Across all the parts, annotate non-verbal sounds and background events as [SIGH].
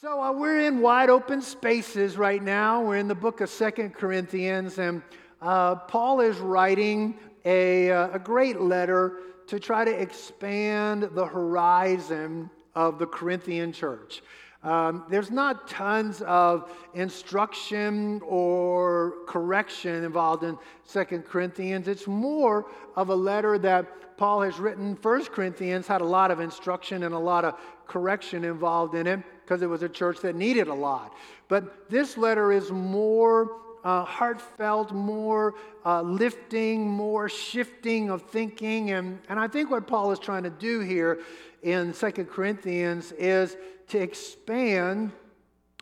So uh, we're in wide open spaces right now. We're in the book of Second Corinthians, and uh, Paul is writing a, uh, a great letter to try to expand the horizon of the Corinthian church. Um, there's not tons of instruction or correction involved in Second Corinthians. It's more of a letter that Paul has written. First Corinthians had a lot of instruction and a lot of correction involved in it because it was a church that needed a lot. But this letter is more uh, heartfelt, more uh, lifting, more shifting of thinking. And, and I think what Paul is trying to do here in Second Corinthians is to expand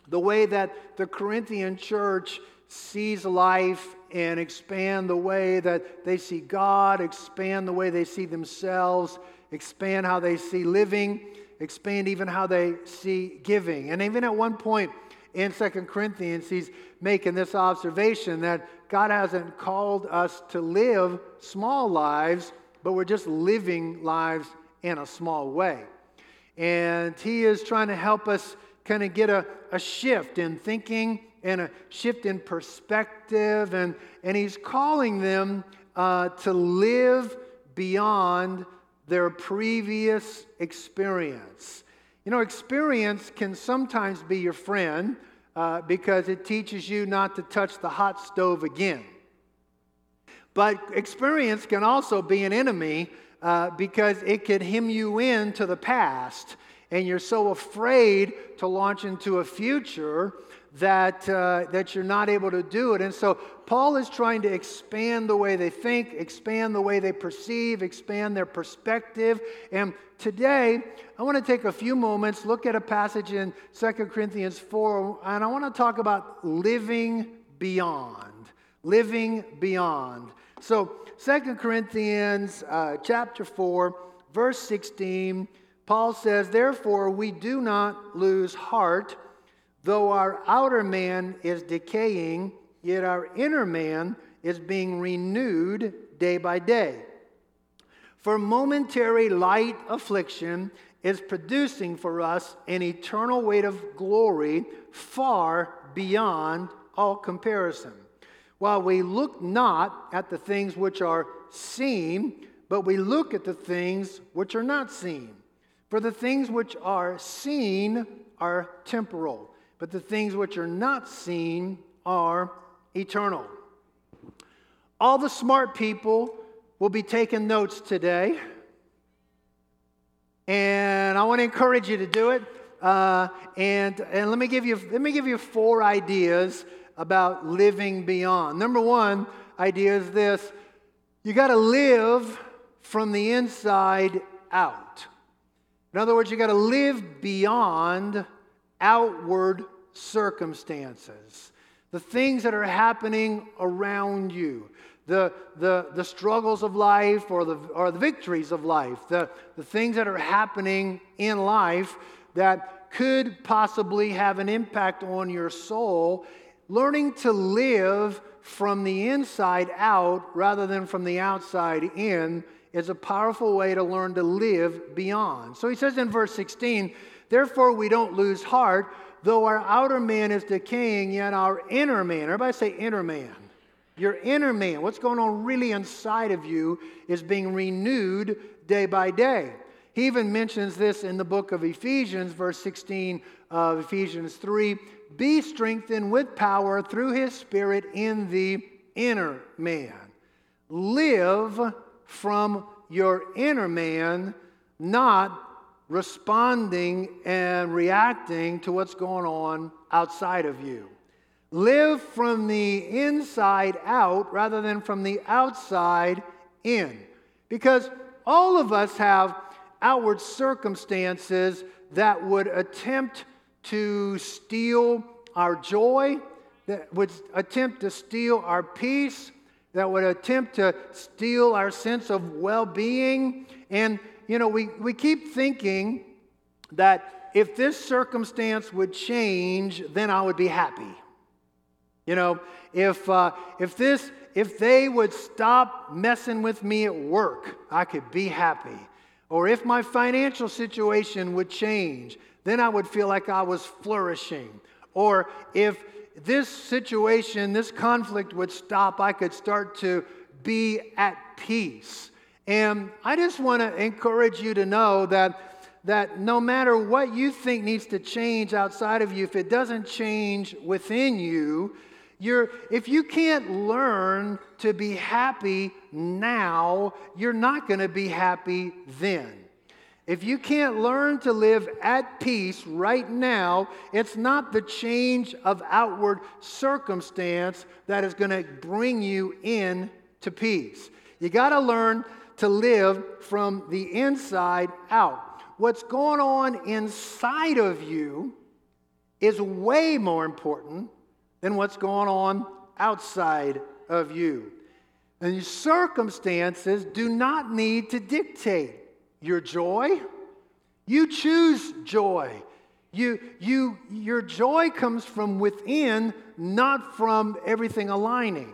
the way that the Corinthian church sees life and expand the way that they see God, expand the way they see themselves, expand how they see living expand even how they see giving. And even at one point in Second Corinthians, he's making this observation that God hasn't called us to live small lives, but we're just living lives in a small way. And he is trying to help us kind of get a, a shift in thinking and a shift in perspective. And, and he's calling them uh, to live beyond their previous experience. You know, experience can sometimes be your friend uh, because it teaches you not to touch the hot stove again. But experience can also be an enemy uh, because it can hem you into the past, and you're so afraid to launch into a future that, uh, that you're not able to do it. And so Paul is trying to expand the way they think, expand the way they perceive, expand their perspective. And today, I want to take a few moments, look at a passage in 2 Corinthians 4, and I want to talk about living beyond. Living beyond. So, 2 Corinthians uh, chapter 4, verse 16, Paul says, Therefore, we do not lose heart Though our outer man is decaying, yet our inner man is being renewed day by day. For momentary light affliction is producing for us an eternal weight of glory far beyond all comparison. While we look not at the things which are seen, but we look at the things which are not seen. For the things which are seen are temporal but the things which are not seen are eternal. All the smart people will be taking notes today. And I want to encourage you to do it. Uh, and, and let me give you let me give you four ideas about living beyond. Number one idea is this: you got to live from the inside out. In other words, you got to live beyond outward circumstances, the things that are happening around you, the, the, the struggles of life or the, or the victories of life, the, the things that are happening in life that could possibly have an impact on your soul. Learning to live from the inside out rather than from the outside in is a powerful way to learn to live beyond. So he says in verse 16, Therefore, we don't lose heart. Though our outer man is decaying, yet our inner man, everybody say inner man. Your inner man, what's going on really inside of you, is being renewed day by day. He even mentions this in the book of Ephesians, verse 16 of Ephesians 3 Be strengthened with power through his spirit in the inner man. Live from your inner man, not responding and reacting to what's going on outside of you. Live from the inside out rather than from the outside in. Because all of us have outward circumstances that would attempt to steal our joy, that would attempt to steal our peace, that would attempt to steal our sense of well being. And you know, we, we keep thinking that if this circumstance would change, then I would be happy. You know, if, uh, if, this, if they would stop messing with me at work, I could be happy. Or if my financial situation would change, then I would feel like I was flourishing. Or if this situation, this conflict would stop, I could start to be at peace. And I just want to encourage you to know that, that no matter what you think needs to change outside of you, if it doesn't change within you, you're, if you can't learn to be happy now, you're not going to be happy then. If you can't learn to live at peace right now, it's not the change of outward circumstance that is going to bring you in to peace. You got to learn to live from the inside out. What's going on inside of you is way more important than what's going on outside of you. And your circumstances do not need to dictate your joy. You choose joy. You, you, your joy comes from within, not from everything aligning.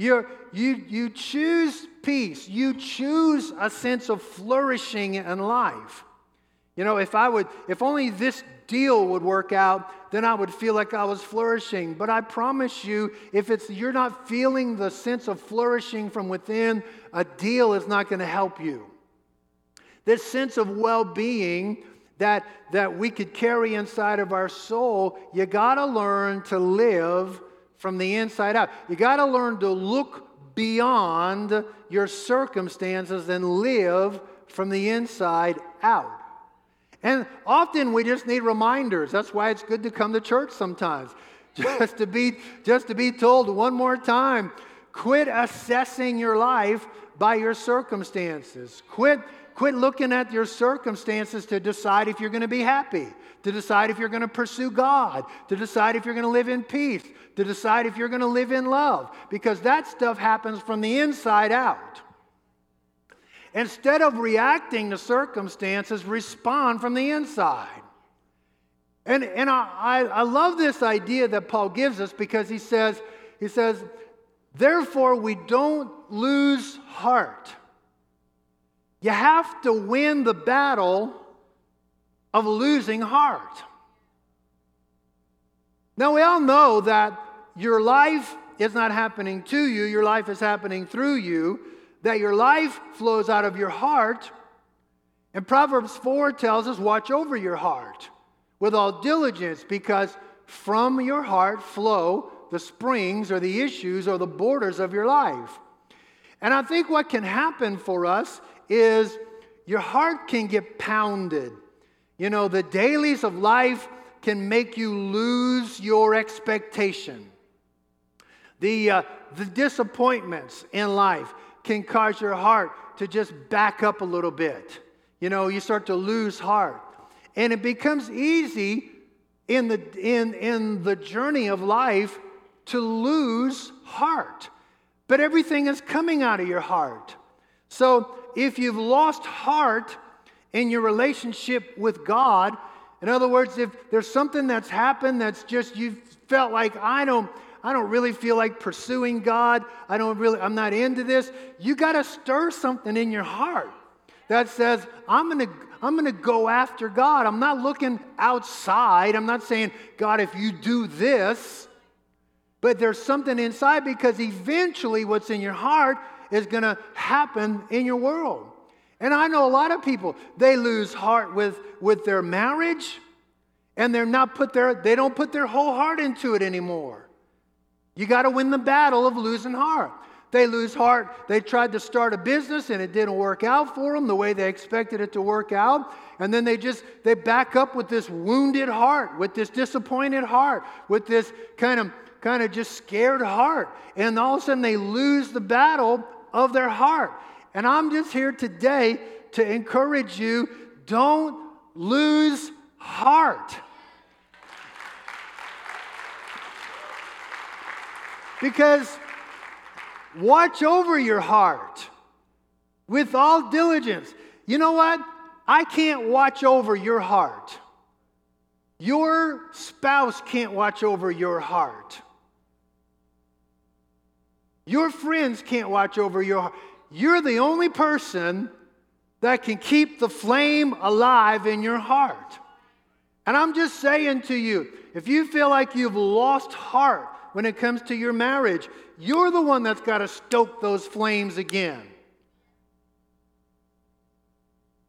You're, you, you choose peace. You choose a sense of flourishing in life. You know, if I would, if only this deal would work out, then I would feel like I was flourishing. But I promise you, if it's you're not feeling the sense of flourishing from within, a deal is not going to help you. This sense of well-being that, that we could carry inside of our soul, you got to learn to live from the inside out. You got to learn to look beyond your circumstances and live from the inside out. And often we just need reminders. That's why it's good to come to church sometimes. [LAUGHS] Just to be just to be told one more time, quit assessing your life by your circumstances. Quit quit looking at your circumstances to decide if you're going to be happy, to decide if you're going to pursue God, to decide if you're going to live in peace, to decide if you're going to live in love, because that stuff happens from the inside out. Instead of reacting to circumstances, respond from the inside. And, and I, I, I love this idea that Paul gives us because he says, he says, therefore we don't lose heart. You have to win the battle of losing heart. Now, we all know that your life is not happening to you, your life is happening through you that your life flows out of your heart. And Proverbs 4 tells us, watch over your heart with all diligence, because from your heart flow the springs or the issues or the borders of your life. And I think what can happen for us is your heart can get pounded. You know, the dailies of life can make you lose your expectation. The, uh, the disappointments in life can cause your heart to just back up a little bit. You know, you start to lose heart. And it becomes easy in the, in, in the journey of life to lose heart. But everything is coming out of your heart. So if you've lost heart in your relationship with God, in other words, if there's something that's happened that's just you felt like I don't I don't really feel like pursuing God. I don't really, I'm not into this. You got to stir something in your heart that says, I'm going to, I'm going to go after God. I'm not looking outside. I'm not saying, God, if you do this, but there's something inside because eventually what's in your heart is going to happen in your world. And I know a lot of people, they lose heart with, with their marriage and they're not put their, they don't put their whole heart into it anymore. You got to win the battle of losing heart. They lose heart. They tried to start a business and it didn't work out for them the way they expected it to work out. And then they just they back up with this wounded heart, with this disappointed heart, with this kind of kind of just scared heart. And all of a sudden they lose the battle of their heart. And I'm just here today to encourage you, don't lose heart. Because watch over your heart with all diligence. You know what? I can't watch over your heart. Your spouse can't watch over your heart. Your friends can't watch over your heart. You're the only person that can keep the flame alive in your heart. And I'm just saying to you, if you feel like you've lost heart when it comes to your marriage, you're the one that's got to stoke those flames again.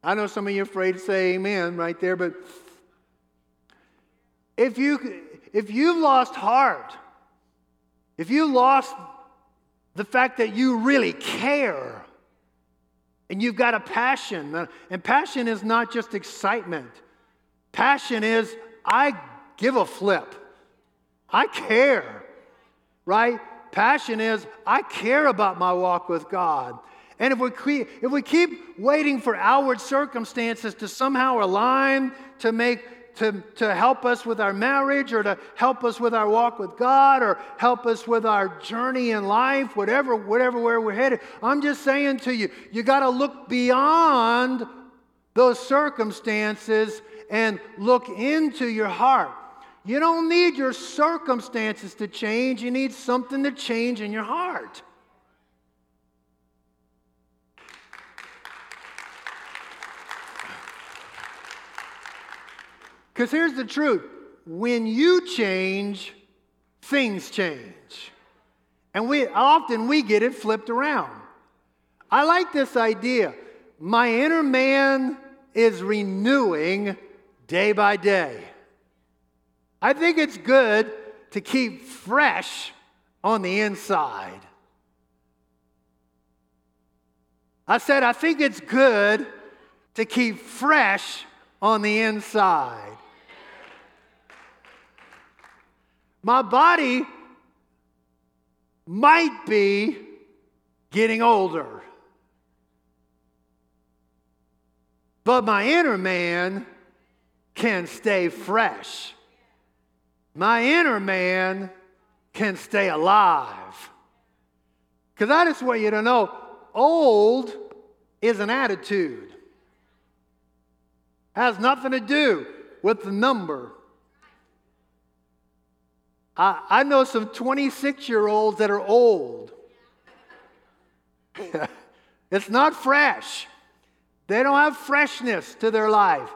I know some of you are afraid to say amen right there, but if you if you've lost heart, if you lost the fact that you really care and you've got a passion, uh, and passion is not just excitement. Passion is I give a flip. I care. Right? Passion is I care about my walk with God. And if we, keep, if we keep waiting for outward circumstances to somehow align to make to, to help us with our marriage or to help us with our walk with God or help us with our journey in life, whatever, whatever where we're headed. I'm just saying to you, you got to look beyond those circumstances and look into your heart. You don't need your circumstances to change, you need something to change in your heart. Because here's the truth when you change, things change. And we often we get it flipped around. I like this idea. My inner man is renewing day by day. I think it's good to keep fresh on the inside. I said, I think it's good to keep fresh on the inside. My body might be getting older, but my inner man can stay fresh. My inner man can stay alive. Because I just want you to know old is an attitude, has nothing to do with the number I, I know some 26 year olds that are old. [LAUGHS] it's not fresh. They don't have freshness to their life.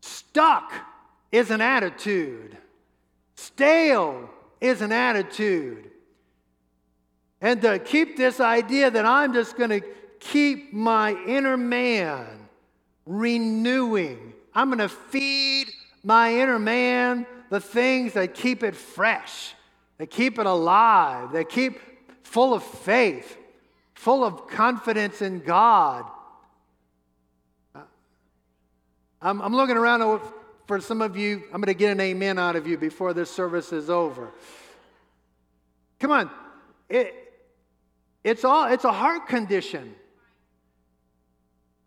Stuck is an attitude, stale is an attitude. And to keep this idea that I'm just going to keep my inner man renewing, I'm going to feed my inner man the things that keep it fresh, that keep it alive, that keep full of faith, full of confidence in God. Uh, I'm, I'm looking around for some of you. I'm going to get an amen out of you before this service is over. Come on. It, it's, all, it's a heart condition.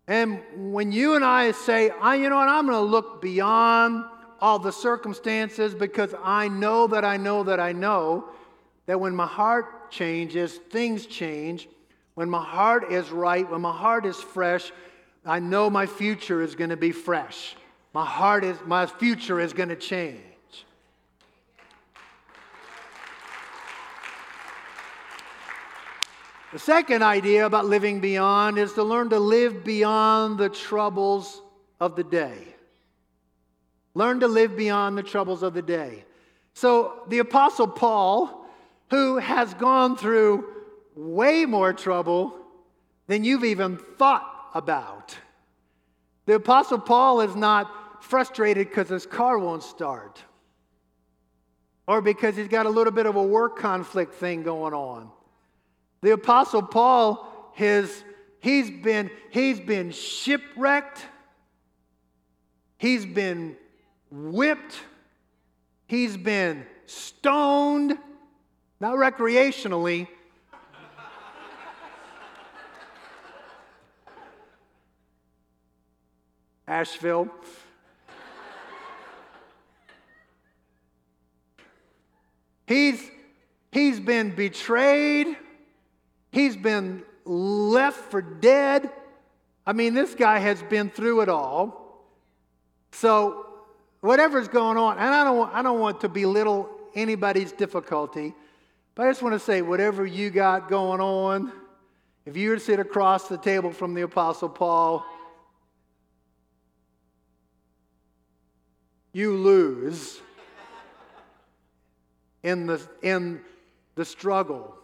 And when you and I say, I, you know what, I'm going to look beyond all the circumstances because I know that I know that I know that when my heart changes, things change. When my heart is right, when my heart is fresh, I know my future is going to be fresh. My heart is, my future is going to change. The second idea about living beyond is to learn to live beyond the troubles of the day. Learn to live beyond the troubles of the day. So, the Apostle Paul, who has gone through way more trouble than you've even thought about, the Apostle Paul is not frustrated because his car won't start or because he's got a little bit of a work conflict thing going on. The Apostle Paul, his, he's, been, he's been shipwrecked, he's been whipped, he's been stoned, not recreationally. Asheville. He's, he's been betrayed. He's been left for dead. I mean, this guy has been through it all. So whatever's going on, and I don't, want, I don't want to belittle anybody's difficulty, but I just want to say, whatever you got going on, if you were to sit across the table from the Apostle Paul, you lose in the, in the struggle.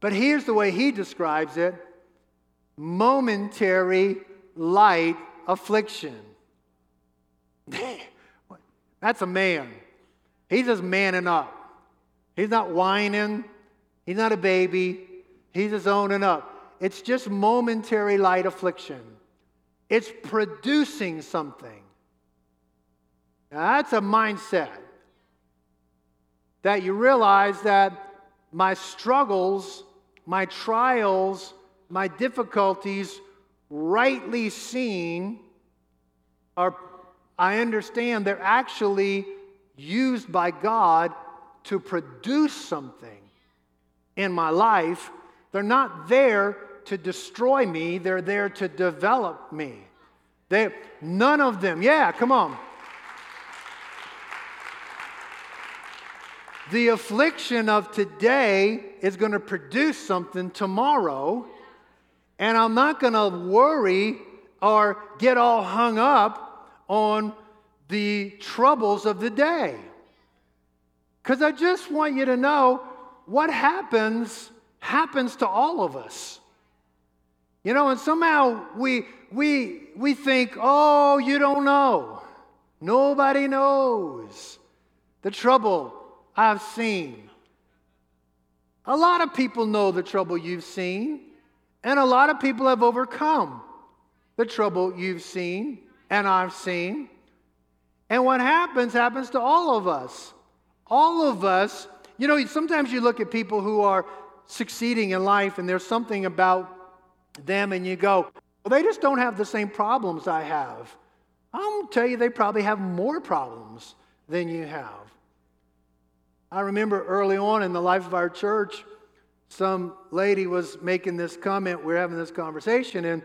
But here's the way he describes it momentary light affliction. That's a man. He's just manning up. He's not whining. He's not a baby. He's just owning up. It's just momentary light affliction. It's producing something. Now, that's a mindset that you realize that my struggles, my trials, my difficulties, rightly seen, are, I understand they're actually used by God to produce something in my life. They're not there to destroy me, they're there to develop me. They, none of them, yeah, come on. The affliction of today is going to produce something tomorrow, and I'm not going to worry or get all hung up on the troubles of the day. Because I just want you to know what happens happens to all of us. You know, and somehow we we we think, "Oh, you don't know. Nobody knows the trouble I've seen." A lot of people know the trouble you've seen, and a lot of people have overcome the trouble you've seen and I've seen. And what happens happens to all of us. All of us, you know, sometimes you look at people who are succeeding in life and there's something about them and you go, well, they just don't have the same problems I have. I'll tell you, they probably have more problems than you have. I remember early on in the life of our church, some lady was making this comment. We are having this conversation, and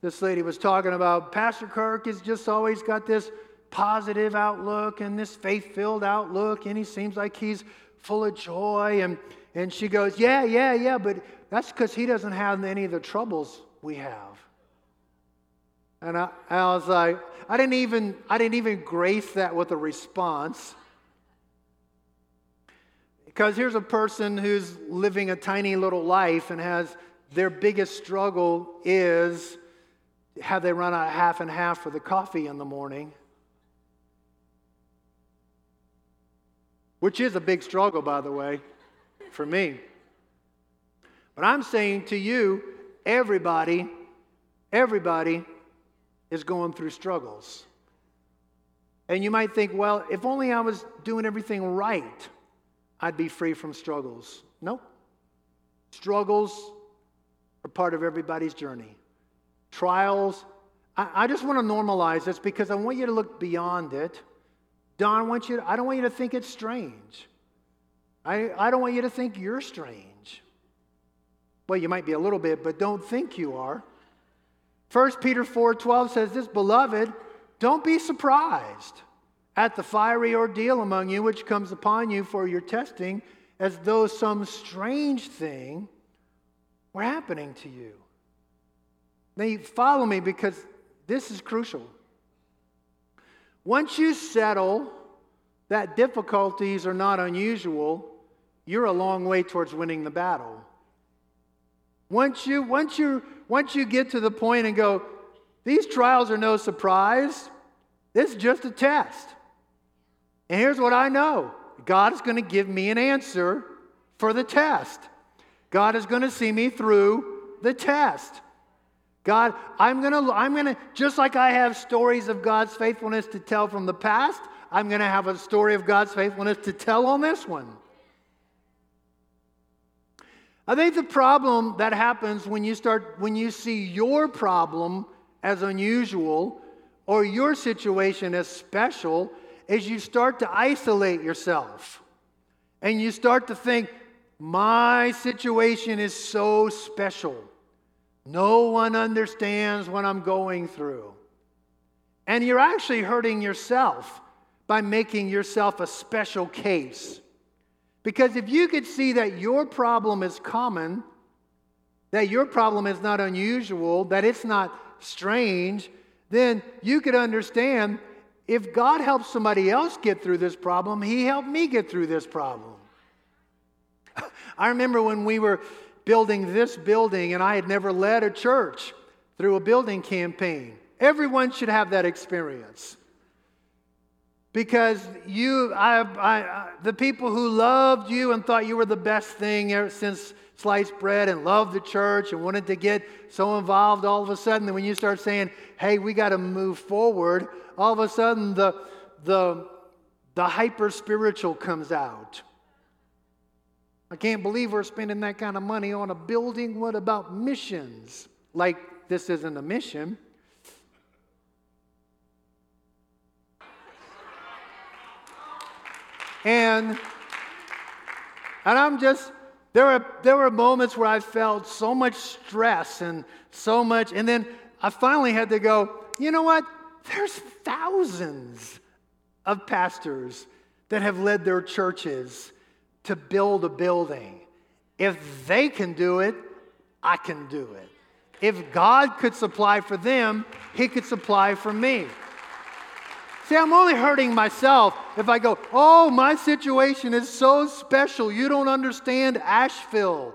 this lady was talking about Pastor Kirk has just always got this positive outlook and this faith filled outlook, and he seems like he's full of joy. And, and she goes, Yeah, yeah, yeah, but that's because he doesn't have any of the troubles we have. And I, I was like, I didn't even I didn't even grace that with a response. Because here's a person who's living a tiny little life and has their biggest struggle is how they run out half and half for the coffee in the morning. Which is a big struggle, by the way, for me. But I'm saying to you, everybody, everybody is going through struggles. And you might think, well, if only I was doing everything right, I'd be free from struggles. Nope. Struggles are part of everybody's journey. Trials, I, I just want to normalize this because I want you to look beyond it. Don, I, want you to, I don't want you to think it's strange. I, I don't want you to think you're strange. Well, you might be a little bit, but don't think you are. 1 Peter 4:12 says this, "Beloved, don't be surprised at the fiery ordeal among you which comes upon you for your testing, as though some strange thing were happening to you." Now, follow me because this is crucial. Once you settle that difficulties are not unusual, you're a long way towards winning the battle. Once you, once you, once you get to the point and go, these trials are no surprise, this is just a test. And here's what I know God is going to give me an answer for the test. God is going to see me through the test. God, I'm going to, I'm going to, just like I have stories of God's faithfulness to tell from the past, I'm going to have a story of God's faithfulness to tell on this one. I think the problem that happens when you start, when you see your problem as unusual or your situation as special, is you start to isolate yourself. And you start to think, my situation is so special. No one understands what I'm going through. And you're actually hurting yourself by making yourself a special case. Because if you could see that your problem is common, that your problem is not unusual, that it's not strange, then you could understand If God helps somebody else get through this problem, He helped me get through this problem. [LAUGHS] I remember when we were building this building, and I had never led a church through a building campaign. Everyone should have that experience. Because you, I, I, the people who loved you and thought you were the best thing ever since sliced bread and loved the church and wanted to get so involved, all of a sudden, when you start saying, hey, we got to move forward, all of a sudden the, the, the hyper spiritual comes out. I can't believe we're spending that kind of money on a building. What about missions? Like, this isn't a mission. And and I'm just there were there were moments where I felt so much stress and so much and then I finally had to go, you know what? There's thousands of pastors that have led their churches to build a building. If they can do it, I can do it. If God could supply for them, He could supply for me. See, I'm only hurting myself if I go, oh, my situation is so special. You don't understand Asheville.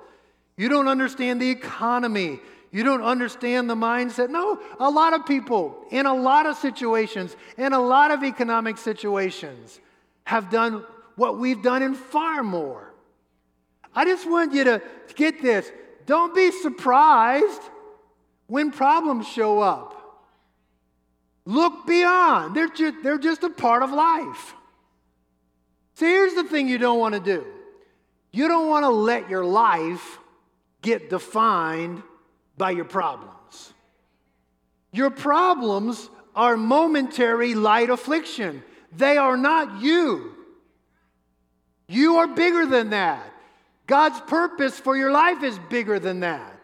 You don't understand the economy. You don't understand the mindset. No, a lot of people in a lot of situations, in a lot of economic situations, have done what we've done and far more. I just want you to get this. Don't be surprised when problems show up. Look beyond. They're just, they're just a part of life. So here's the thing you don't want to do you don't want to let your life get defined by your problems. Your problems are momentary light affliction, they are not you. You are bigger than that. God's purpose for your life is bigger than that.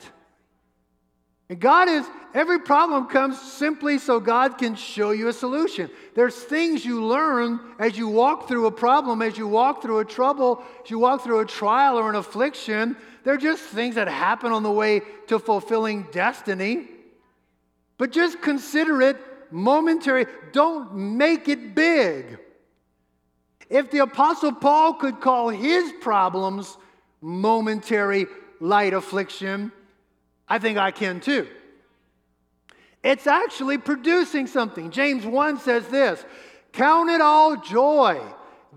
And God is, every problem comes simply so God can show you a solution. There's things you learn as you walk through a problem, as you walk through a trouble, as you walk through a trial or an affliction. They're just things that happen on the way to fulfilling destiny. But just consider it momentary. Don't make it big. If the Apostle Paul could call his problems momentary light affliction, I think I can too. It's actually producing something. James 1 says this Count it all joy.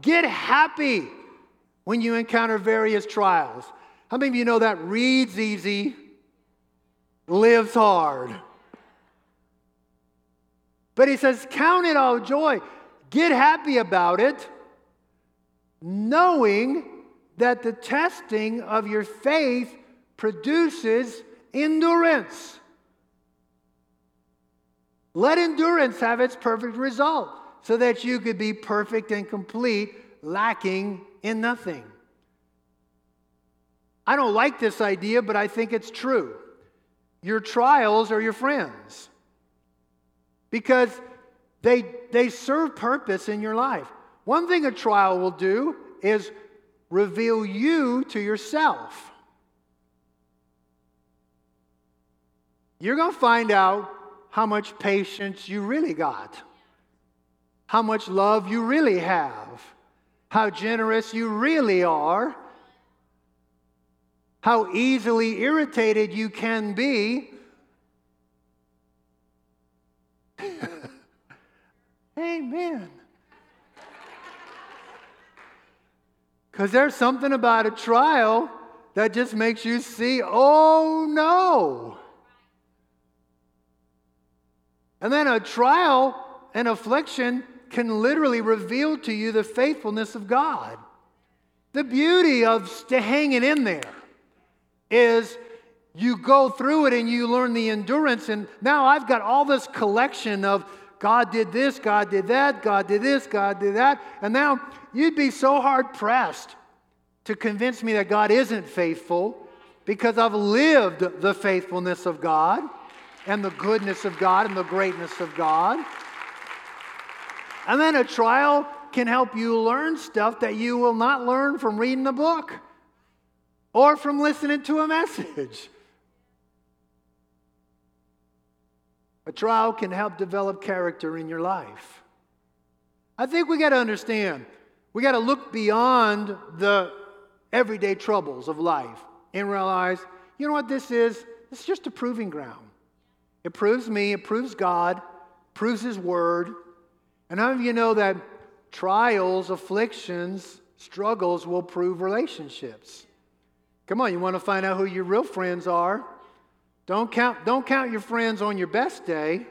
Get happy when you encounter various trials. How many of you know that reads easy, lives hard? But he says, Count it all joy. Get happy about it, knowing that the testing of your faith produces endurance. Let endurance have its perfect result so that you could be perfect and complete, lacking in nothing. I don't like this idea, but I think it's true. Your trials are your friends because they, they serve purpose in your life. One thing a trial will do is reveal you to yourself. you're going to find out how much patience you really got, how much love you really have, how generous you really are, how easily irritated you can be. [LAUGHS] Amen. Because there's something about a trial that just makes you see, oh no. And then a trial and affliction can literally reveal to you the faithfulness of God. The beauty of hanging in there is you go through it and you learn the endurance. And now I've got all this collection of God did this, God did that, God did this, God did that. And now you'd be so hard pressed to convince me that God isn't faithful because I've lived the faithfulness of God and the goodness of God and the greatness of God. And then a trial can help you learn stuff that you will not learn from reading a book or from listening to a message. A trial can help develop character in your life. I think we got to understand, we got to look beyond the everyday troubles of life and realize, you know what this is? It's just a proving ground. It proves me, it proves God, proves His Word. And how of you know that trials, afflictions, struggles will prove relationships? Come on, you want to find out who your real friends are? Don't count, don't count your friends on your best day.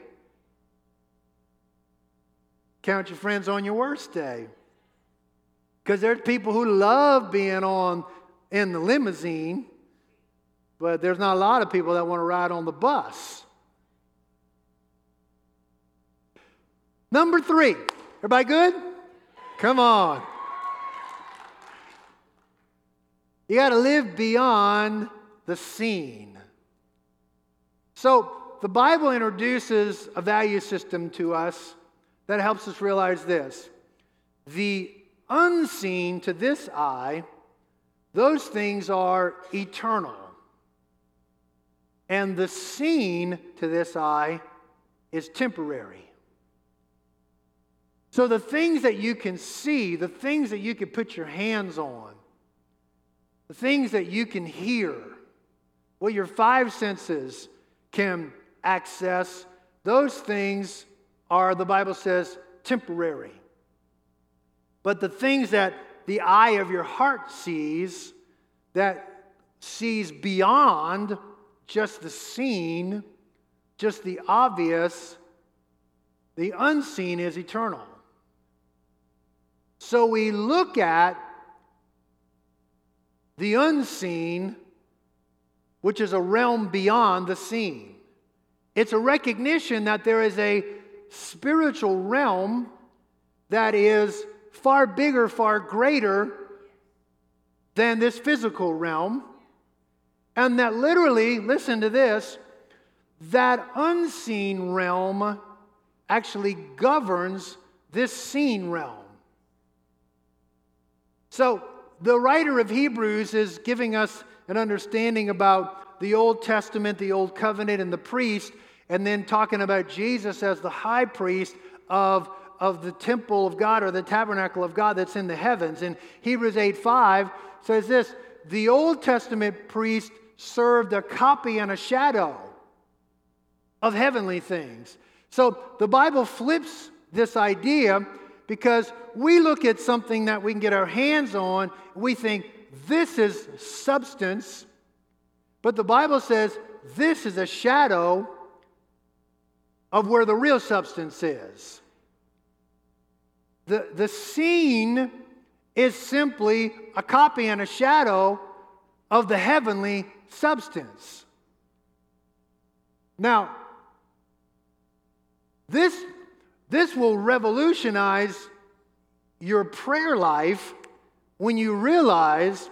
Count your friends on your worst day. Because there's people who love being on in the limousine, but there's not a lot of people that want to ride on the bus. Number three. Everybody good? Come on. You got to live beyond the seen. So, the Bible introduces a value system to us that helps us realize this. The unseen to this eye, those things are eternal. And the seen to this eye is temporary. So the things that you can see, the things that you can put your hands on, the things that you can hear, what your five senses can access, those things are, the Bible says, temporary. But the things that the eye of your heart sees, that sees beyond just the seen, just the obvious, the unseen is eternal. So we look at the unseen, which is a realm beyond the seen. It's a recognition that there is a spiritual realm that is far bigger, far greater than this physical realm. And that literally, listen to this, that unseen realm actually governs this seen realm. So, the writer of Hebrews is giving us an understanding about the Old Testament, the Old Covenant, and the priest, and then talking about Jesus as the high priest of, of the temple of God or the tabernacle of God that's in the heavens. And Hebrews 8 5 says this the Old Testament priest served a copy and a shadow of heavenly things. So the Bible flips this idea because we look at something that we can get our hands on, we think this is substance, but the Bible says this is a shadow of where the real substance is. The, the seen is simply a copy and a shadow of the heavenly substance. Now, this, this will revolutionize your prayer life when you realize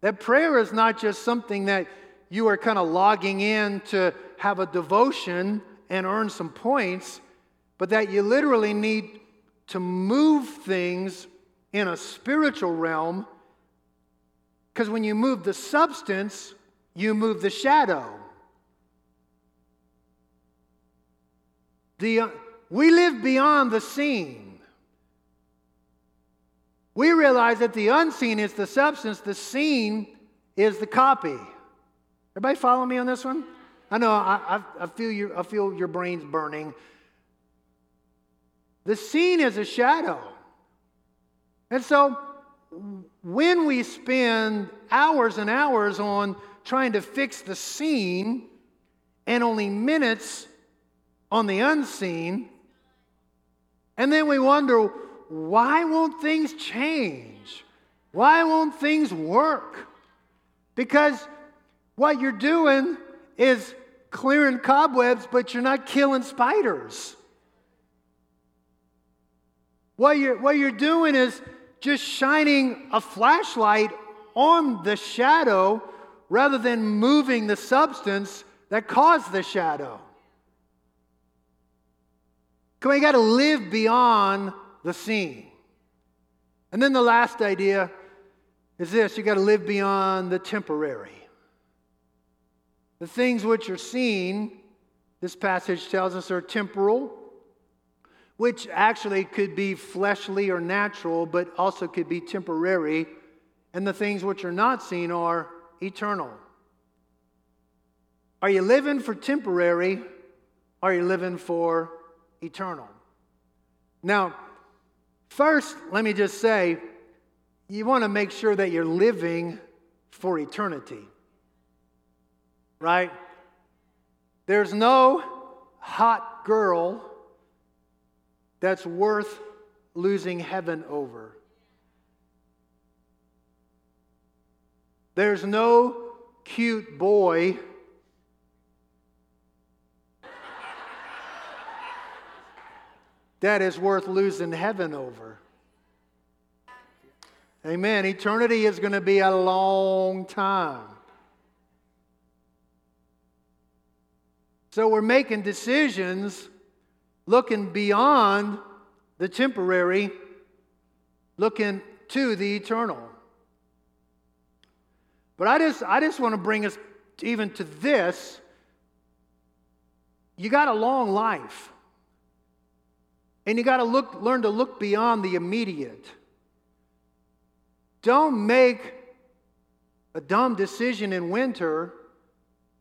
that prayer is not just something that you are kind of logging in to have a devotion and earn some points, but that you literally need to move things in a spiritual realm. Because when you move the substance, you move the shadow. The, uh, we live beyond the seen. We realize that the unseen is the substance, the seen is the copy. Everybody follow me on this one? I know, I, I, I, feel your, I feel your brains burning. The seen is a shadow. And so, when we spend hours and hours on trying to fix the seen and only minutes on the unseen, and then we wonder, why won't things change? Why won't things work? Because what you're doing is clearing cobwebs, but you're not killing spiders. What you're, what you're doing is just shining a flashlight on the shadow rather than moving the substance that caused the shadow. Come on, you got to live beyond the seen. And then the last idea is this you got to live beyond the temporary. The things which are seen, this passage tells us, are temporal. which actually could be fleshly or natural, but also could be temporary. And the things which are not seen are eternal. Are you living for temporary? Are you living for eternal? Now, first, let me just say you want to make sure that you're living for eternity. Right? There's no hot girl that's worth losing heaven over. There's no cute boy that is worth losing heaven over. Amen. Eternity is going to be a long time. So we're making decisions looking beyond the temporary, looking to the eternal. But I just, I just want to bring us even to this. You got a long life. And you got to look, learn to look beyond the immediate. Don't make a dumb decision in winter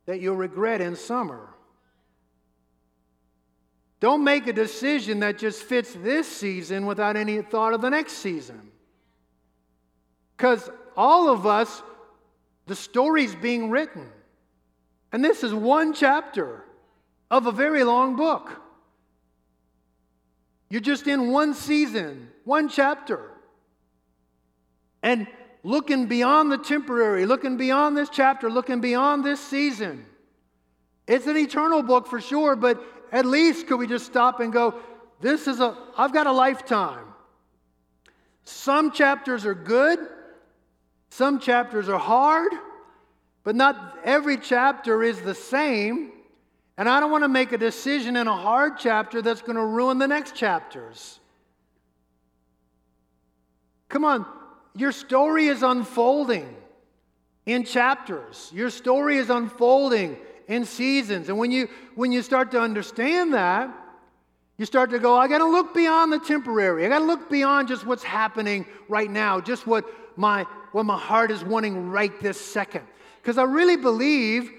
that you'll regret in summer. Don't make a decision that just fits this season without any thought of the next season. Because all of us, the story's being written. And this is one chapter of a very long book. You're just in one season, one chapter. And looking beyond the temporary, looking beyond this chapter, looking beyond this season. It's an eternal book for sure, but at least could we just stop and go, this is a, I've got a lifetime. Some chapters are good, some chapters are hard, but not every chapter is the same. And I don't want to make a decision in a hard chapter that's going to ruin the next chapters. Come on, your story is unfolding in chapters. Your story is unfolding in seasons. And when you when you start to understand that, you start to go, I got to look beyond the temporary. I got to look beyond just what's happening right now, just what my what my heart is wanting right this second. Because I really believe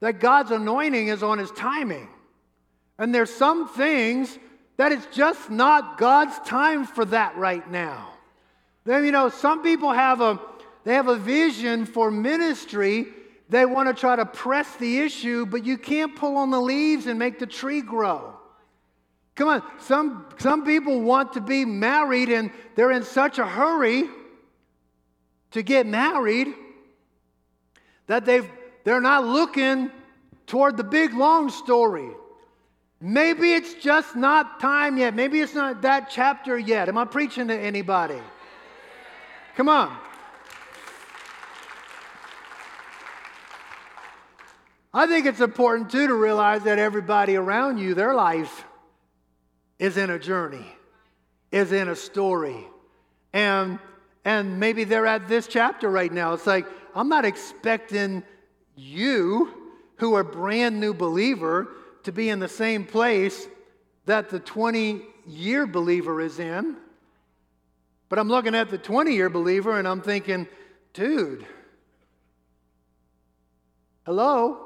that God's anointing is on his timing. And there's some things that it's just not God's time for that right now. Then you know, some people have a they have a vision for ministry. They want to try to press the issue, but you can't pull on the leaves and make the tree grow. Come on, some, some people want to be married and they're in such a hurry to get married that they've they're not looking toward the big long story. Maybe it's just not time yet. Maybe it's not that chapter yet. Am I preaching to anybody? Come on. I think it's important too to realize that everybody around you, their life is in a journey, is in a story. And and maybe they're at this chapter right now. It's like, I'm not expecting you, who are brand new believer, to be in the same place that the 20 year believer is in. But I'm looking at the 20 year believer and I'm thinking, dude, hello?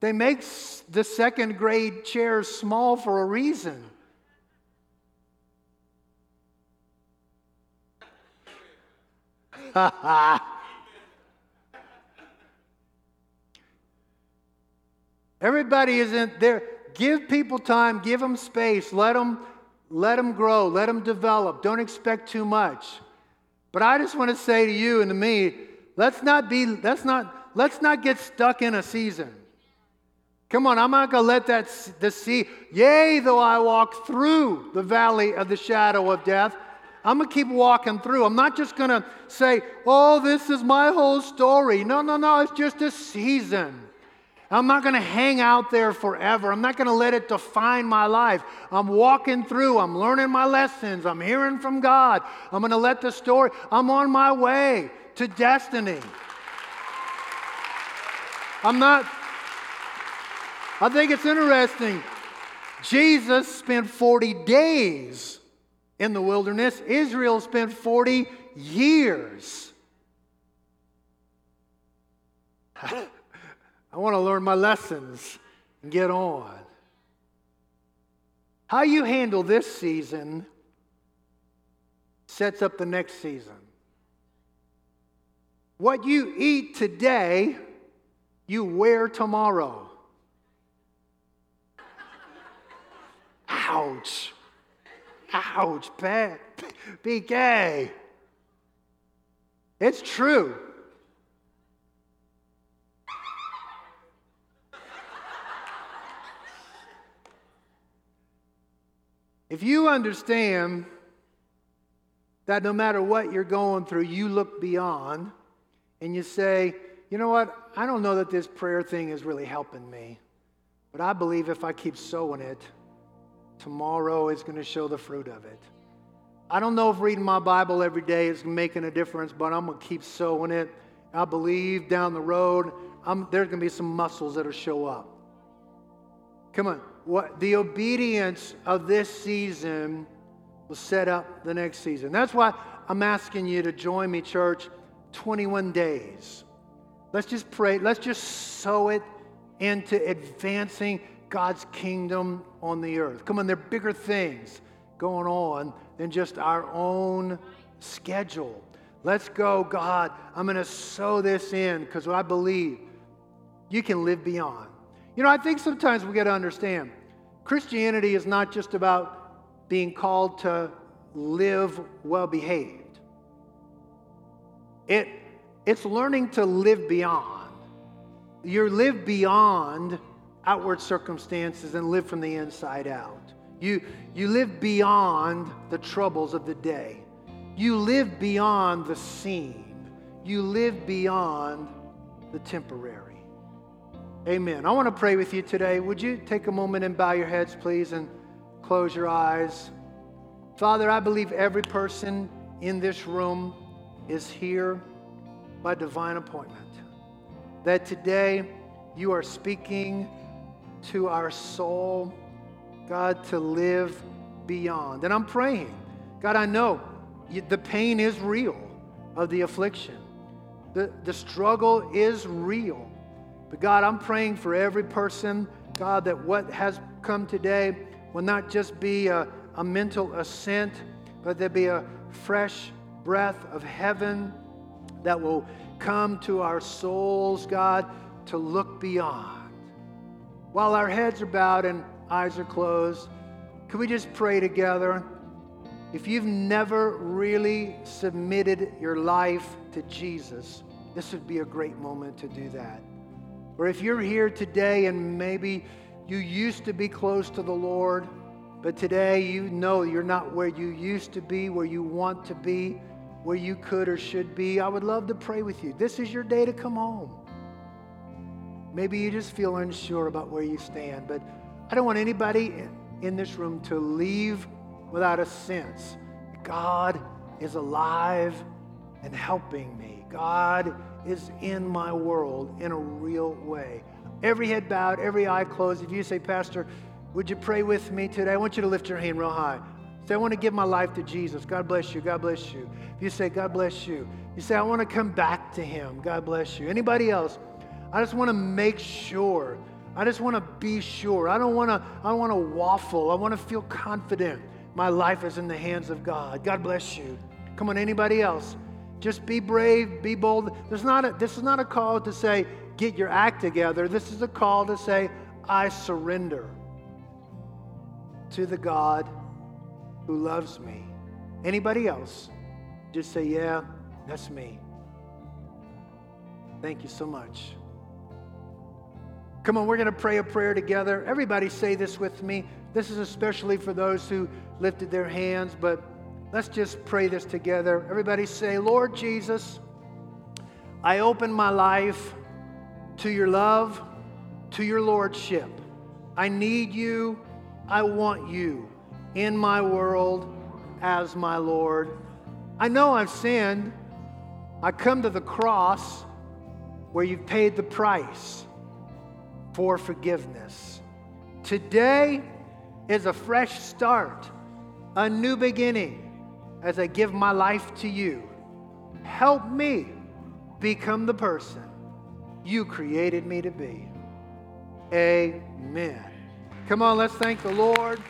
They make the second grade chairs small for a reason. [LAUGHS] Ha ha. Everybody isn't there. Give people time, give them space, let them, let them grow, let them develop. Don't expect too much. But I just want to say to you and to me, let's not be, let's not, let's not get stuck in a season. Come on, I'm not going to let that the sea. Yea, though I walk through the valley of the shadow of death, I'm going to keep walking through. I'm not just going to say, "Oh, this is my whole story." No, no, no. It's just a season. I'm not going to hang out there forever. I'm not going to let it define my life. I'm walking through, I'm learning my lessons, I'm hearing from God. I'm going to let the story, I'm on my way to destiny. I'm not, I think it's interesting. Jesus spent 40 days in the wilderness, Israel spent 40 years. [LAUGHS] I want to learn my lessons and get on. How you handle this season sets up the next season. What you eat today, you wear tomorrow. Ouch. Ouch, bad. BK. It's true. If you understand that no matter what you're going through, you look beyond and you say, you know what? I don't know that this prayer thing is really helping me, but I believe if I keep sowing it, tomorrow is going to show the fruit of it. I don't know if reading my Bible every day is making a difference, but I'm going to keep sowing it. I believe down the road, I'm, there's going to be some muscles that'll show up. Come on. What, the obedience of this season will set up the next season. That's why I'm asking you to join me, church, 21 days. Let's just pray. Let's just sow it into advancing God's kingdom on the earth. Come on, there are bigger things going on than just our own schedule. Let's go, God. I'm going to sow this in because I believe you can live beyond. You know, I think sometimes we got to understand Christianity is not just about being called to live well behaved, it, it's learning to live beyond. You live beyond outward circumstances and live from the inside out. You, you live beyond the troubles of the day. You live beyond the seen. You live beyond the temporary. Amen. I want to pray with you today. Would you take a moment and bow your heads, please, and close your eyes? Father, I believe every person in this room is here by divine appointment. That today you are speaking to our soul, God, to live beyond. And I'm praying, God, I know the pain is real of the affliction, the, the struggle is real. But God, I'm praying for every person, God, that what has come today will not just be a, a mental assent, but there be a fresh breath of heaven that will come to our souls, God, to look beyond. While our heads are bowed and eyes are closed, can we just pray together? If you've never really submitted your life to Jesus, this would be a great moment to do that. Or if you're here today and maybe you used to be close to the Lord, but today you know you're not where you used to be, where you want to be, where you could or should be, I would love to pray with you. This is your day to come home. Maybe you just feel unsure about where you stand, but I don't want anybody in this room to leave without a sense God is alive and helping me. God is in my world in a real way. Every head bowed, every eye closed. If you say, Pastor, would you pray with me today? I want you to lift your hand real high. Say, I want to give my life to Jesus. God bless you. God bless you. If you say, God bless you. You say, I want to come back to him. God bless you. Anybody else? I just want to make sure. I just want to be sure. I don't want to, I want to waffle. I want to feel confident. My life is in the hands of God. God bless you. Come on, anybody else? Just be brave, be bold. There's not a, this is not a call to say, get your act together. This is a call to say, I surrender to the God who loves me. Anybody else? Just say, yeah, that's me. Thank you so much. Come on, we're going to pray a prayer together. Everybody say this with me. This is especially for those who lifted their hands, but Let's just pray this together. Everybody say, Lord Jesus, I open my life to your love, to your lordship. I need you. I want you in my world as my Lord. I know I've sinned. I come to the cross where you've paid the price for forgiveness. Today, is a fresh start, a new beginning as I give my life to you. Help me become the person you created me to be. Amen. Come on, let's thank the Lord.